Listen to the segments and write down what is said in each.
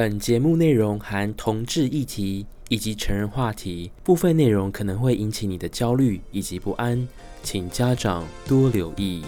本节目内容含同志议题以及成人话题，部分内容可能会引起你的焦虑以及不安，请家长多留意。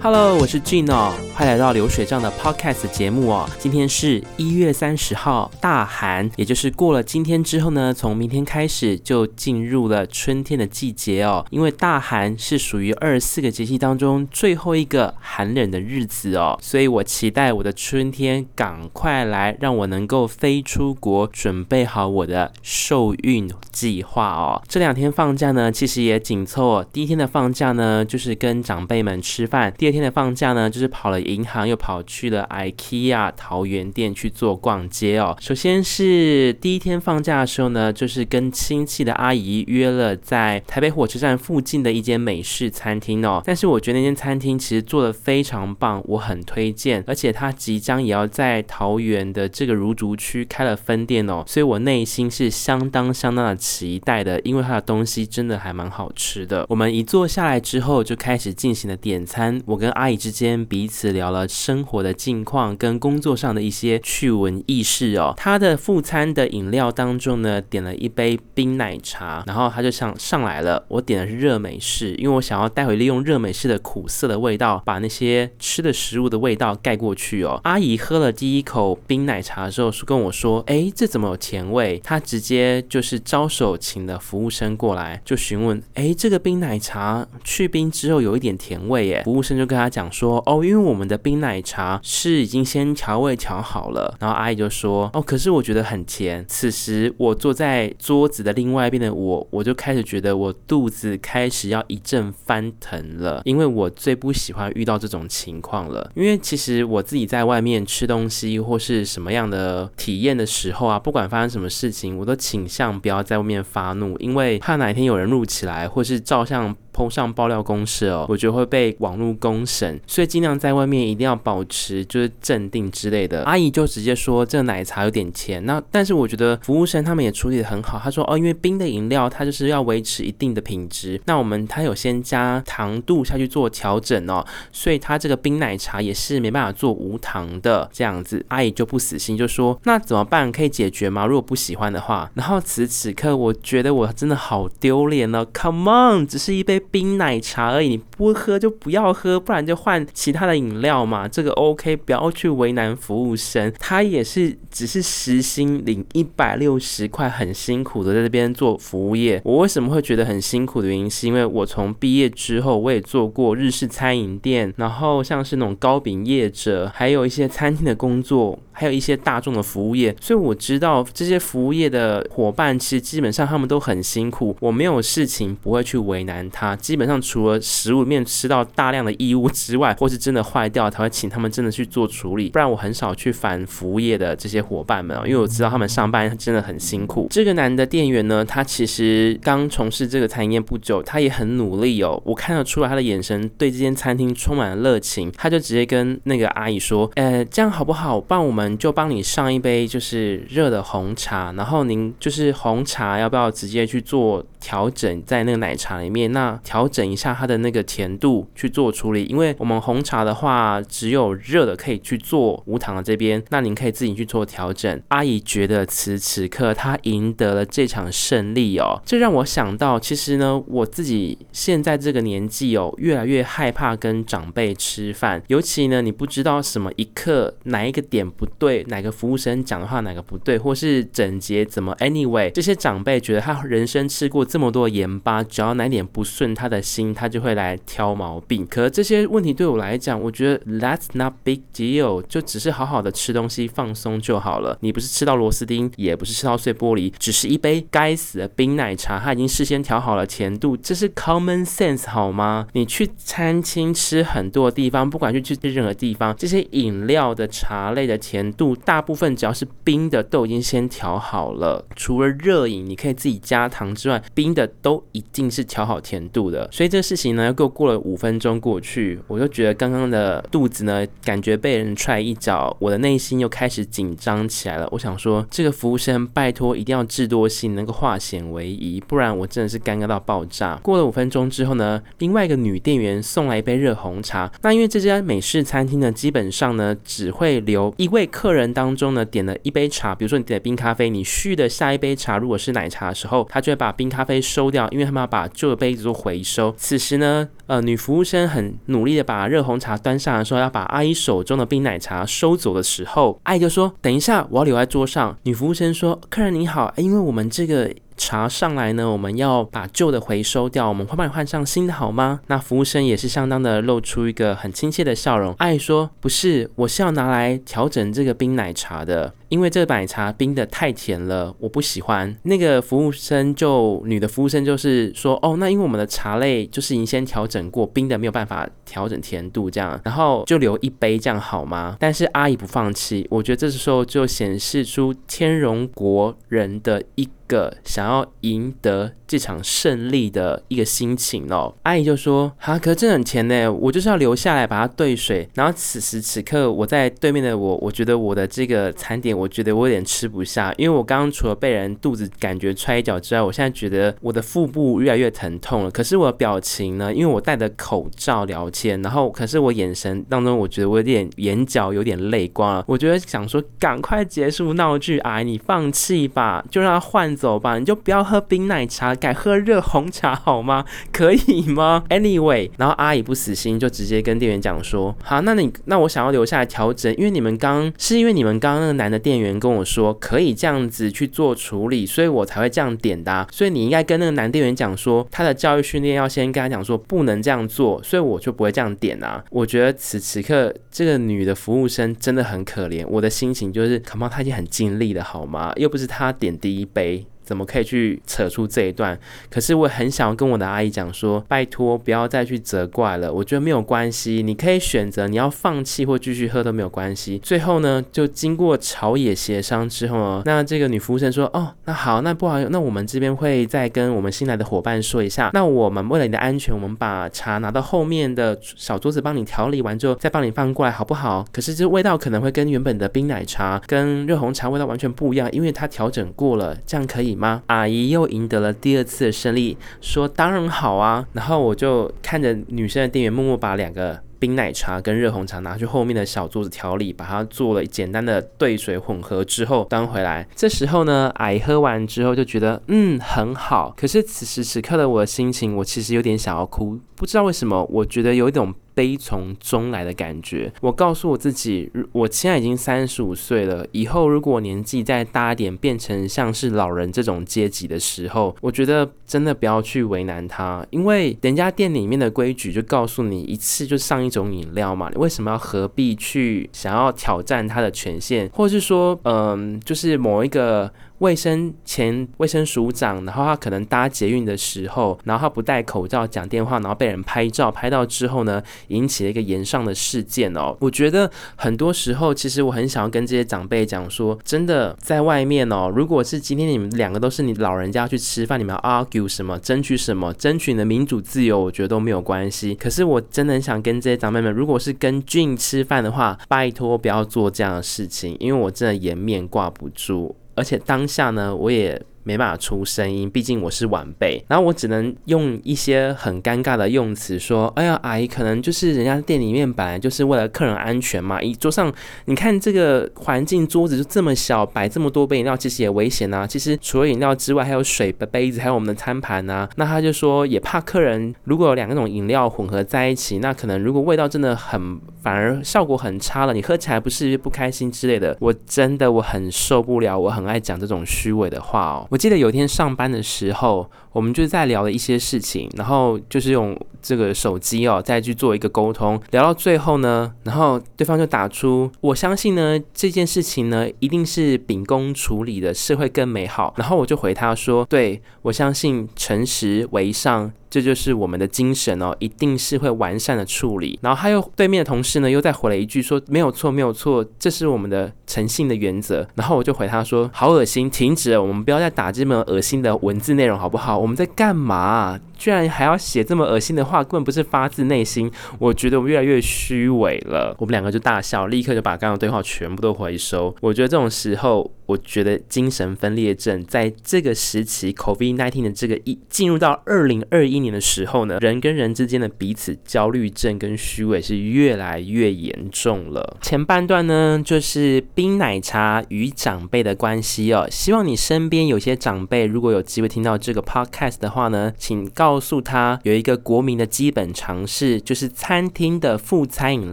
Hello，我是 Gino，快来到流水账的 Podcast 节目哦。今天是一月三十号，大寒，也就是过了今天之后呢，从明天开始就进入了春天的季节哦。因为大寒是属于二十四个节气当中最后一个寒冷的日子哦，所以我期待我的春天赶快来，让我能够飞出国，准备好我的受孕计划哦。这两天放假呢，其实也紧凑哦。第一天的放假呢，就是跟长辈们吃饭。第二天的放假呢，就是跑了银行，又跑去了 IKEA 桃园店去做逛街哦。首先是第一天放假的时候呢，就是跟亲戚的阿姨约了在台北火车站附近的一间美式餐厅哦。但是我觉得那间餐厅其实做的非常棒，我很推荐，而且它即将也要在桃园的这个如竹区开了分店哦，所以我内心是相当相当的期待的，因为它的东西真的还蛮好吃的。我们一坐下来之后，就开始进行了点餐，我。跟阿姨之间彼此聊了生活的近况跟工作上的一些趣闻轶事哦。他的副餐的饮料当中呢，点了一杯冰奶茶，然后他就上上来了。我点的是热美式，因为我想要待会利用热美式的苦涩的味道，把那些吃的食物的味道盖过去哦。阿姨喝了第一口冰奶茶的时候，是跟我说：“哎，这怎么有甜味？”他直接就是招手请了服务生过来，就询问：“哎，这个冰奶茶去冰之后有一点甜味耶？”服务生就跟他讲说哦，因为我们的冰奶茶是已经先调味调好了，然后阿姨就说哦，可是我觉得很甜。此时我坐在桌子的另外一边的我，我就开始觉得我肚子开始要一阵翻腾了，因为我最不喜欢遇到这种情况了。因为其实我自己在外面吃东西或是什么样的体验的时候啊，不管发生什么事情，我都倾向不要在外面发怒，因为怕哪一天有人录起来，或是照相。PO 上爆料公社哦，我觉得会被网络公审，所以尽量在外面一定要保持就是镇定之类的。阿姨就直接说这奶茶有点甜，那但是我觉得服务生他们也处理得很好。他说哦，因为冰的饮料它就是要维持一定的品质，那我们他有先加糖度下去做调整哦，所以他这个冰奶茶也是没办法做无糖的这样子。阿姨就不死心，就说那怎么办？可以解决吗？如果不喜欢的话。然后此此刻，我觉得我真的好丢脸了。Come on，只是一杯。冰奶茶而已，你不喝就不要喝，不然就换其他的饮料嘛。这个 OK，不要去为难服务生，他也是只是时薪领一百六十块，很辛苦的在这边做服务业。我为什么会觉得很辛苦的原因，是因为我从毕业之后，我也做过日式餐饮店，然后像是那种糕饼业者，还有一些餐厅的工作，还有一些大众的服务业，所以我知道这些服务业的伙伴其实基本上他们都很辛苦。我没有事情不会去为难他。基本上除了食物里面吃到大量的异物之外，或是真的坏掉，才会请他们真的去做处理。不然我很少去烦服务业的这些伙伴们，因为我知道他们上班真的很辛苦。这个男的店员呢，他其实刚从事这个餐饮业不久，他也很努力哦。我看得出来他的眼神对这间餐厅充满了热情，他就直接跟那个阿姨说：“呃，这样好不好？帮我们就帮你上一杯就是热的红茶，然后您就是红茶要不要直接去做调整在那个奶茶里面？那调整一下它的那个甜度去做处理，因为我们红茶的话只有热的可以去做无糖的这边，那您可以自己去做调整。阿姨觉得此此刻她赢得了这场胜利哦，这让我想到，其实呢，我自己现在这个年纪哦，越来越害怕跟长辈吃饭，尤其呢，你不知道什么一刻哪一个点不对，哪个服务生讲的话哪个不对，或是整洁怎么，anyway，这些长辈觉得他人生吃过这么多盐巴，只要哪点不顺。他的心，他就会来挑毛病。可这些问题对我来讲，我觉得 that's not big deal，就只是好好的吃东西放松就好了。你不是吃到螺丝钉，也不是吃到碎玻璃，只是一杯该死的冰奶茶，他已经事先调好了甜度，这是 common sense 好吗？你去餐厅吃很多地方，不管去去任何地方，这些饮料的茶类的甜度，大部分只要是冰的，都已经先调好了。除了热饮，你可以自己加糖之外，冰的都一定是调好甜度的。所以这个事情呢，又过过了五分钟过去，我就觉得刚刚的肚子呢，感觉被人踹一脚，我的内心又开始紧张起来了。我想说，这个服务生拜托一定要智多星，能够化险为夷，不然我真的是尴尬到爆炸。过了五分钟之后呢，另外一个女店员送来一杯热红茶。那因为这家美式餐厅呢，基本上呢只会留一位客人当中呢点了一杯茶，比如说你点了冰咖啡，你续的下一杯茶如果是奶茶的时候，他就会把冰咖啡收掉，因为他们要把旧的杯子做回收。此时呢，呃，女服务生很努力的把热红茶端上来说，要把阿姨手中的冰奶茶收走的时候，阿姨就说：“等一下，我要留在桌上。”女服务生说：“客人你好，因为我们这个。”茶上来呢，我们要把旧的回收掉，我们会帮你换上新的，好吗？那服务生也是相当的露出一个很亲切的笑容。阿姨说：“不是，我是要拿来调整这个冰奶茶的。”因为这个奶茶冰的太甜了，我不喜欢。那个服务生就女的服务生就是说，哦，那因为我们的茶类就是已经先调整过，冰的没有办法调整甜度，这样，然后就留一杯这样好吗？但是阿姨不放弃，我觉得这时候就显示出天荣国人的一个想要赢得这场胜利的一个心情哦。阿姨就说，哈，可是真很甜呢，我就是要留下来把它兑水。然后此时此刻我在对面的我，我觉得我的这个餐点。我觉得我有点吃不下，因为我刚刚除了被人肚子感觉踹一脚之外，我现在觉得我的腹部越来越疼痛了。可是我的表情呢？因为我戴着口罩聊天，然后可是我眼神当中，我觉得我有点眼角有点泪光了。我觉得想说，赶快结束闹剧，阿姨你放弃吧，就让他换走吧，你就不要喝冰奶茶，改喝热红茶好吗？可以吗？Anyway，然后阿姨不死心，就直接跟店员讲说，好，那你那我想要留下来调整，因为你们刚是因为你们刚刚那个男的。店员跟我说可以这样子去做处理，所以我才会这样点的啊。所以你应该跟那个男店员讲说，他的教育训练要先跟他讲说不能这样做，所以我就不会这样点啊。我觉得此此刻这个女的服务生真的很可怜，我的心情就是，可能她已经很尽力了好吗？又不是她点第一杯。怎么可以去扯出这一段？可是我很想要跟我的阿姨讲说，拜托不要再去责怪了。我觉得没有关系，你可以选择你要放弃或继续喝都没有关系。最后呢，就经过朝野协商之后呢，那这个女服务生说：“哦，那好，那不好意思，那我们这边会再跟我们新来的伙伴说一下。那我们为了你的安全，我们把茶拿到后面的小桌子帮你调理完之后，再帮你放过来，好不好？可是这味道可能会跟原本的冰奶茶跟热红茶味道完全不一样，因为它调整过了，这样可以吗？阿姨又赢得了第二次的胜利，说当然好啊。然后我就看着女生的店员默默把两个冰奶茶跟热红茶拿去后面的小桌子调理，把它做了简单的兑水混合之后端回来。这时候呢，阿姨喝完之后就觉得嗯很好。可是此时此刻的我的心情，我其实有点想要哭，不知道为什么，我觉得有一种。悲从中来的感觉。我告诉我自己，我现在已经三十五岁了，以后如果年纪再大一点，变成像是老人这种阶级的时候，我觉得真的不要去为难他，因为人家店里面的规矩就告诉你一次就上一一种饮料嘛，你为什么要何必去想要挑战它的权限，或是说，嗯，就是某一个。卫生前卫生署长，然后他可能搭捷运的时候，然后他不戴口罩讲电话，然后被人拍照拍到之后呢，引起了一个炎上的事件哦。我觉得很多时候，其实我很想要跟这些长辈讲说，真的在外面哦，如果是今天你们两个都是你老人家去吃饭，你们要 argue 什么，争取什么，争取你的民主自由，我觉得都没有关系。可是我真的很想跟这些长辈们，如果是跟俊吃饭的话，拜托不要做这样的事情，因为我真的颜面挂不住。而且当下呢，我也。没办法出声音，毕竟我是晚辈，然后我只能用一些很尴尬的用词说：“哎呀，阿姨，可能就是人家店里面本来就是为了客人安全嘛。一桌上你看这个环境，桌子就这么小，摆这么多杯饮料，其实也危险啊。其实除了饮料之外，还有水的杯子，还有我们的餐盘啊。那他就说，也怕客人如果有两种饮料混合在一起，那可能如果味道真的很，反而效果很差了，你喝起来不是不开心之类的。我真的我很受不了，我很爱讲这种虚伪的话哦。我记得有一天上班的时候，我们就在聊了一些事情，然后就是用这个手机哦，再去做一个沟通。聊到最后呢，然后对方就打出：“我相信呢，这件事情呢，一定是秉公处理的，是会更美好。”然后我就回他说：“对，我相信诚实为上。”这就是我们的精神哦，一定是会完善的处理。然后他又对面的同事呢，又再回了一句说：“没有错，没有错，这是我们的诚信的原则。”然后我就回他说：“好恶心，停止了，我们不要再打这么恶心的文字内容，好不好？我我们在干嘛？居然还要写这么恶心的话，根本不是发自内心。我觉得我越来越虚伪了。”我们两个就大笑，立刻就把刚刚对话全部都回收。我觉得这种时候，我觉得精神分裂症在这个时期，COVID-19 的这个一进入到二零二一。年的时候呢，人跟人之间的彼此焦虑症跟虚伪是越来越严重了。前半段呢，就是冰奶茶与长辈的关系哦。希望你身边有些长辈，如果有机会听到这个 podcast 的话呢，请告告诉他有一个国民的基本常识，就是餐厅的副餐饮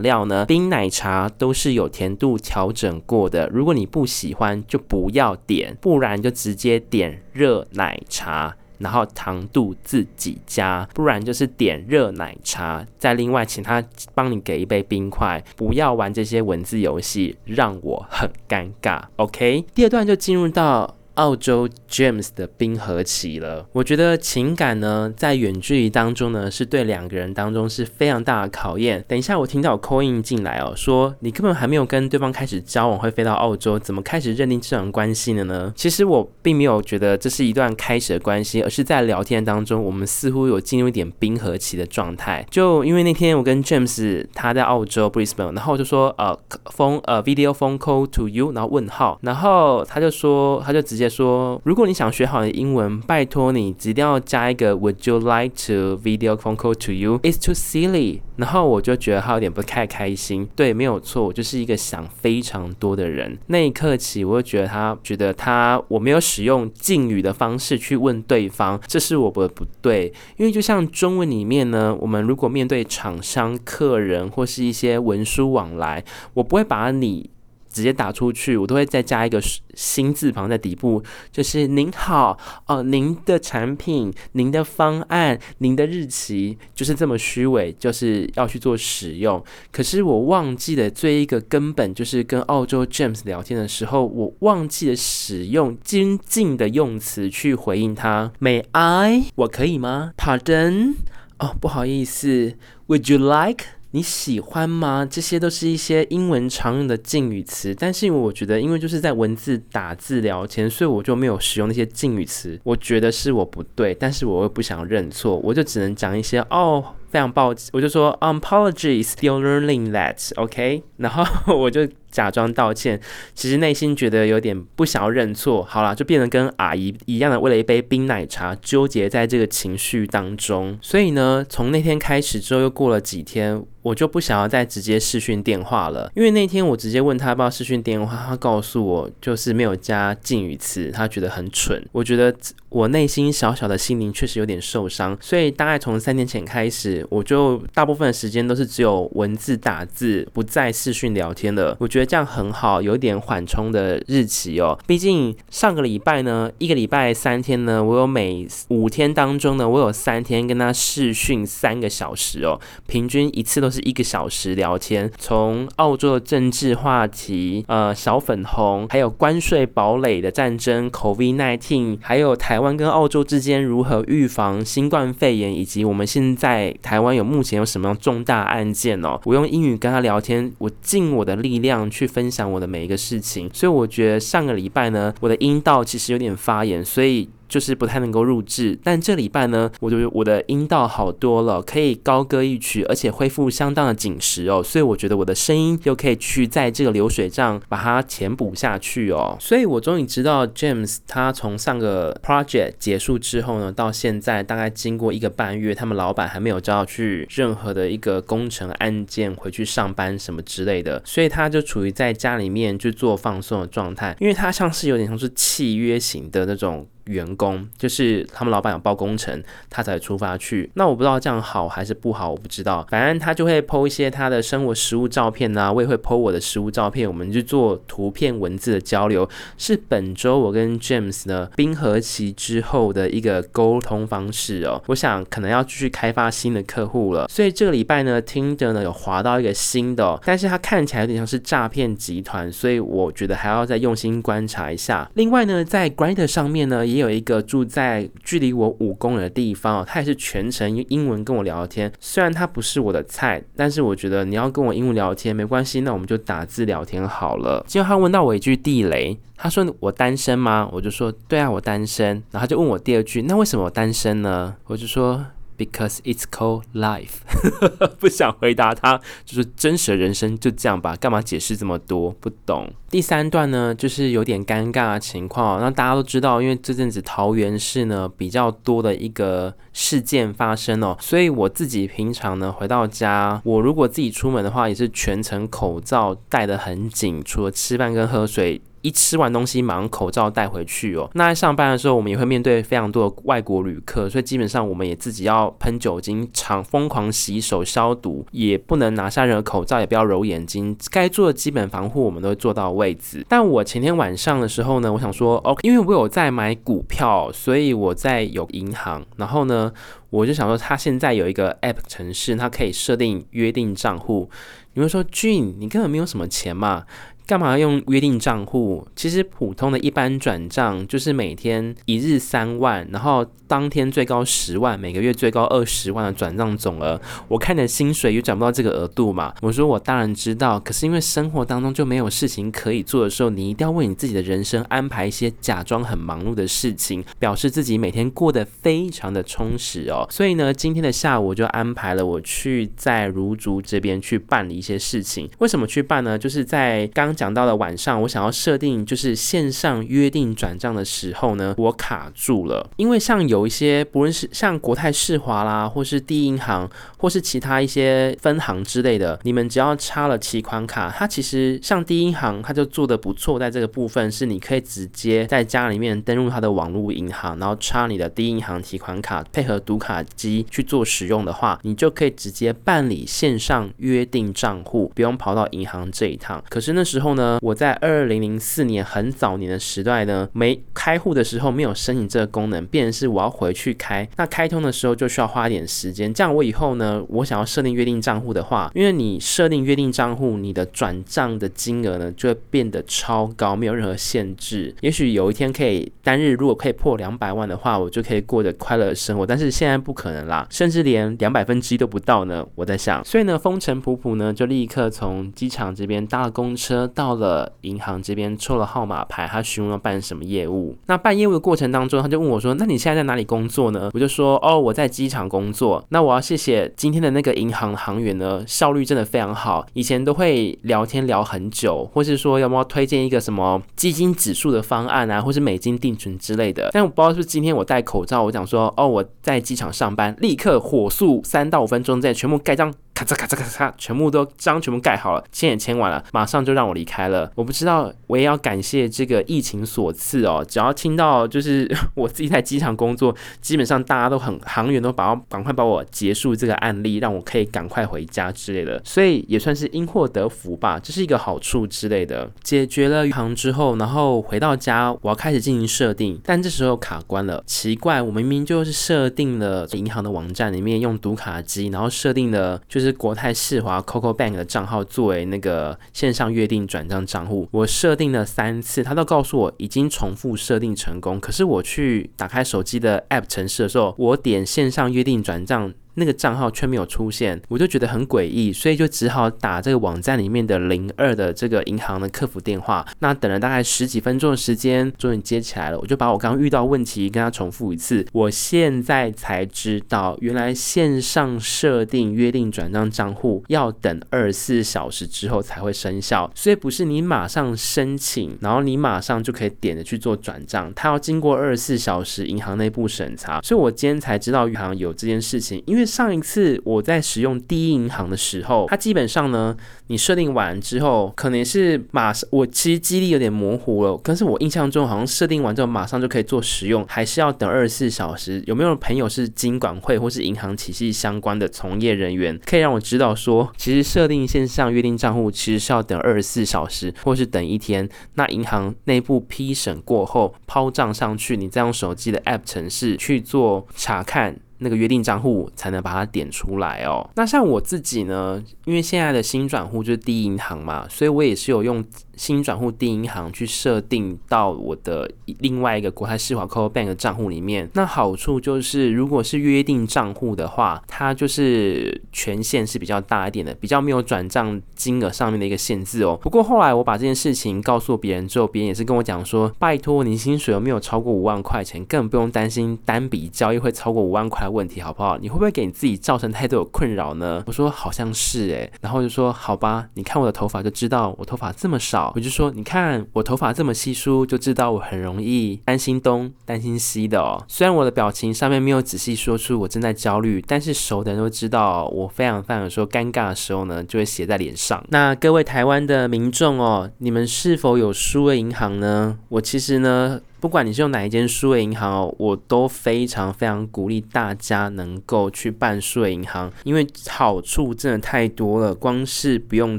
料呢，冰奶茶都是有甜度调整过的。如果你不喜欢，就不要点，不然就直接点热奶茶。然后糖度自己加，不然就是点热奶茶，再另外请他帮你给一杯冰块。不要玩这些文字游戏，让我很尴尬。OK，第二段就进入到。澳洲 James 的冰河期了，我觉得情感呢，在远距离当中呢，是对两个人当中是非常大的考验。等一下，我听到 Coin 进来哦，说你根本还没有跟对方开始交往，会飞到澳洲，怎么开始认定这段关系的呢？其实我并没有觉得这是一段开始的关系，而是在聊天当中，我们似乎有进入一点冰河期的状态。就因为那天我跟 James 他在澳洲 Brisbane，然后我就说呃 phone 呃 video phone call to you，然后问号，然后他就说他就直接。说，如果你想学好的英文，拜托你一定要加一个 Would you like to video phone call to you? It's too silly。然后我就觉得他有点不太开心。对，没有错，我就是一个想非常多的人。那一刻起，我就觉得他觉得他我没有使用敬语的方式去问对方，这是我的不对。因为就像中文里面呢，我们如果面对厂商、客人或是一些文书往来，我不会把你。直接打出去，我都会再加一个新字旁在底部，就是您好哦，您的产品、您的方案、您的日期，就是这么虚伪，就是要去做使用。可是我忘记了最一个根本，就是跟澳洲 James 聊天的时候，我忘记了使用精进的用词去回应他。May I？我可以吗？Pardon？哦，不好意思。Would you like？你喜欢吗？这些都是一些英文常用的敬语词，但是我觉得，因为就是在文字打字聊天，所以我就没有使用那些敬语词。我觉得是我不对，但是我又不想认错，我就只能讲一些哦，非常抱歉，我就说 apologies, still learning that, OK，然后我就。假装道歉，其实内心觉得有点不想要认错。好啦，就变得跟阿姨一样的，为了一杯冰奶茶纠结在这个情绪当中。所以呢，从那天开始之后，又过了几天，我就不想要再直接视讯电话了。因为那天我直接问他要不要视讯电话，他告诉我就是没有加敬语词，他觉得很蠢。我觉得我内心小小的心灵确实有点受伤。所以大概从三年前开始，我就大部分时间都是只有文字打字，不再视讯聊天了。我觉得。这样很好，有点缓冲的日期哦。毕竟上个礼拜呢，一个礼拜三天呢，我有每五天当中呢，我有三天跟他视讯三个小时哦，平均一次都是一个小时聊天。从澳洲的政治话题，呃，小粉红，还有关税堡垒的战争，COVID-19，还有台湾跟澳洲之间如何预防新冠肺炎，以及我们现在台湾有目前有什么样重大案件哦。我用英语跟他聊天，我尽我的力量。去分享我的每一个事情，所以我觉得上个礼拜呢，我的阴道其实有点发炎，所以。就是不太能够录制，但这礼拜呢，我觉得我的阴道好多了，可以高歌一曲，而且恢复相当的紧实哦，所以我觉得我的声音又可以去在这个流水账把它填补下去哦，所以我终于知道 James 他从上个 project 结束之后呢，到现在大概经过一个半月，他们老板还没有叫去任何的一个工程案件回去上班什么之类的，所以他就处于在家里面去做放松的状态，因为他像是有点像是契约型的那种。员工，就是他们老板有报工程，他才出发去。那我不知道这样好还是不好，我不知道。反正他就会 po 一些他的生活食物照片啊，我也会 po 我的食物照片，我们就做图片文字的交流。是本周我跟 James 呢冰河期之后的一个沟通方式哦。我想可能要继续开发新的客户了，所以这个礼拜呢听着呢有滑到一个新的，但是它看起来有点像是诈骗集团，所以我觉得还要再用心观察一下。另外呢，在 Grindr 上面呢，有一个住在距离我五公里的地方，他也是全程用英文跟我聊天。虽然他不是我的菜，但是我觉得你要跟我英文聊天没关系，那我们就打字聊天好了。结果他问到我一句地雷，他说我单身吗？我就说对啊，我单身。然后他就问我第二句，那为什么我单身呢？我就说。Because it's called life，不想回答他，就是真实的人生就这样吧，干嘛解释这么多？不懂。第三段呢，就是有点尴尬的情况。那大家都知道，因为这阵子桃园市呢比较多的一个事件发生哦，所以我自己平常呢回到家，我如果自己出门的话，也是全程口罩戴得很紧，除了吃饭跟喝水。一吃完东西，马上口罩带回去哦。那在上班的时候，我们也会面对非常多的外国旅客，所以基本上我们也自己要喷酒精，常疯狂洗手消毒，也不能拿下任何口罩，也不要揉眼睛。该做的基本防护，我们都会做到位置。但我前天晚上的时候呢，我想说，OK，因为我有在买股票，所以我在有银行，然后呢，我就想说，他现在有一个 App 城市，它可以设定约定账户。你会说俊你根本没有什么钱嘛？干嘛用约定账户？其实普通的一般转账就是每天一日三万，然后当天最高十万，每个月最高二十万的转账总额。我看你的薪水又涨不到这个额度嘛？我说我当然知道，可是因为生活当中就没有事情可以做的时候，你一定要为你自己的人生安排一些假装很忙碌的事情，表示自己每天过得非常的充实哦。所以呢，今天的下午我就安排了我去在如竹这边去办理一些事情。为什么去办呢？就是在刚。讲到了晚上，我想要设定就是线上约定转账的时候呢，我卡住了。因为像有一些不论是像国泰世华啦，或是第一银行，或是其他一些分行之类的，你们只要插了提款卡，它其实像第一银行，它就做的不错，在这个部分是你可以直接在家里面登录它的网络银行，然后插你的第一银行提款卡，配合读卡机去做使用的话，你就可以直接办理线上约定账户，不用跑到银行这一趟。可是那时候。后呢，我在二零零四年很早年的时代呢，没开户的时候没有申请这个功能，变成是我要回去开。那开通的时候就需要花点时间。这样我以后呢，我想要设定约定账户的话，因为你设定约定账户，你的转账的金额呢就会变得超高，没有任何限制。也许有一天可以单日如果可以破两百万的话，我就可以过着快乐的生活。但是现在不可能啦，甚至连两百分之一都不到呢。我在想，所以呢，风尘仆仆呢就立刻从机场这边搭了公车。到了银行这边抽了号码牌，他询问要办什么业务。那办业务的过程当中，他就问我说：“那你现在在哪里工作呢？”我就说：“哦，我在机场工作。”那我要谢谢今天的那个银行行员呢，效率真的非常好。以前都会聊天聊很久，或是说要不要推荐一个什么基金指数的方案啊，或是美金定存之类的。但我不知道是不是今天我戴口罩，我讲说：“哦，我在机场上班，立刻火速三到五分钟之内全部盖章。”咔嚓咔嚓咔嚓，全部都章全部盖好了，签也签完了，马上就让我离开了。我不知道，我也要感谢这个疫情所赐哦。只要听到就是我自己在机场工作，基本上大家都很行员都把赶快把我结束这个案例，让我可以赶快回家之类的。所以也算是因祸得福吧，这是一个好处之类的。解决了银行之后，然后回到家，我要开始进行设定，但这时候卡关了。奇怪，我明明就是设定了银行的网站里面用读卡机，然后设定的就是。是国泰世华 Coco Bank 的账号作为那个线上约定转账账户，我设定了三次，他都告诉我已经重复设定成功。可是我去打开手机的 App 程式的时候，我点线上约定转账。那个账号却没有出现，我就觉得很诡异，所以就只好打这个网站里面的零二的这个银行的客服电话。那等了大概十几分钟的时间，终于接起来了。我就把我刚遇到问题跟他重复一次。我现在才知道，原来线上设定约定转账账户要等二十四小时之后才会生效，所以不是你马上申请，然后你马上就可以点着去做转账，它要经过二十四小时银行内部审查。所以我今天才知道银行有这件事情，因为。上一次我在使用第一银行的时候，它基本上呢，你设定完之后，可能是马上，我其实记忆有点模糊了，但是我印象中好像设定完之后马上就可以做使用，还是要等二十四小时？有没有朋友是金管会或是银行体系相关的从业人员，可以让我知道说，其实设定线上约定账户其实是要等二十四小时，或是等一天，那银行内部批审过后抛账上去，你再用手机的 App 程式去做查看。那个约定账户才能把它点出来哦。那像我自己呢，因为现在的新转户就是第一银行嘛，所以我也是有用。新转户第一银行去设定到我的另外一个国泰世华 COCO Bank 的账户里面，那好处就是，如果是约定账户的话，它就是权限是比较大一点的，比较没有转账金额上面的一个限制哦。不过后来我把这件事情告诉别人之后，别人也是跟我讲说，拜托你薪水有没有超过五万块钱，更不用担心单笔交易会超过五万块的问题，好不好？你会不会给你自己造成太多的困扰呢？我说好像是诶，然后就说好吧，你看我的头发就知道我头发这么少。我就说，你看我头发这么稀疏，就知道我很容易担心东担心西的哦。虽然我的表情上面没有仔细说出我正在焦虑，但是熟的人都知道我非常非常说尴尬的时候呢，就会写在脸上。那各位台湾的民众哦，你们是否有数位银行呢？我其实呢。不管你是用哪一间数位银行哦，我都非常非常鼓励大家能够去办数位银行，因为好处真的太多了。光是不用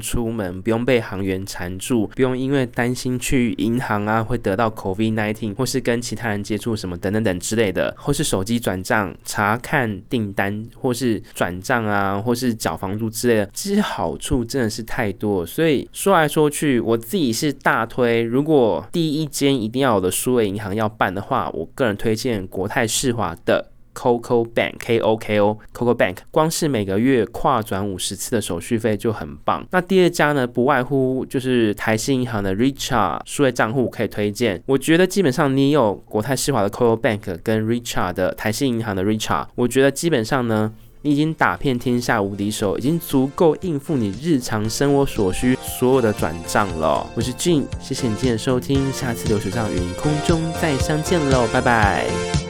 出门，不用被行员缠住，不用因为担心去银行啊会得到 COVID-19，或是跟其他人接触什么等等等之类的，或是手机转账、查看订单，或是转账啊，或是缴房租之类的，这些好处真的是太多。所以说来说去，我自己是大推，如果第一间一定要有的数位银行要办的话，我个人推荐国泰世华的 COCO Bank K O K O COCO Bank，光是每个月跨转五十次的手续费就很棒。那第二家呢，不外乎就是台新银行的 Richard 数位账户可以推荐。我觉得基本上你有国泰世华的 COCO Bank 跟 Richard 的台新银行的 Richard，我觉得基本上呢。你已经打遍天下无敌手，已经足够应付你日常生活所需所有的转账了。我是 Jin，谢谢你今天的收听，下次流水账云空中再相见喽，拜拜。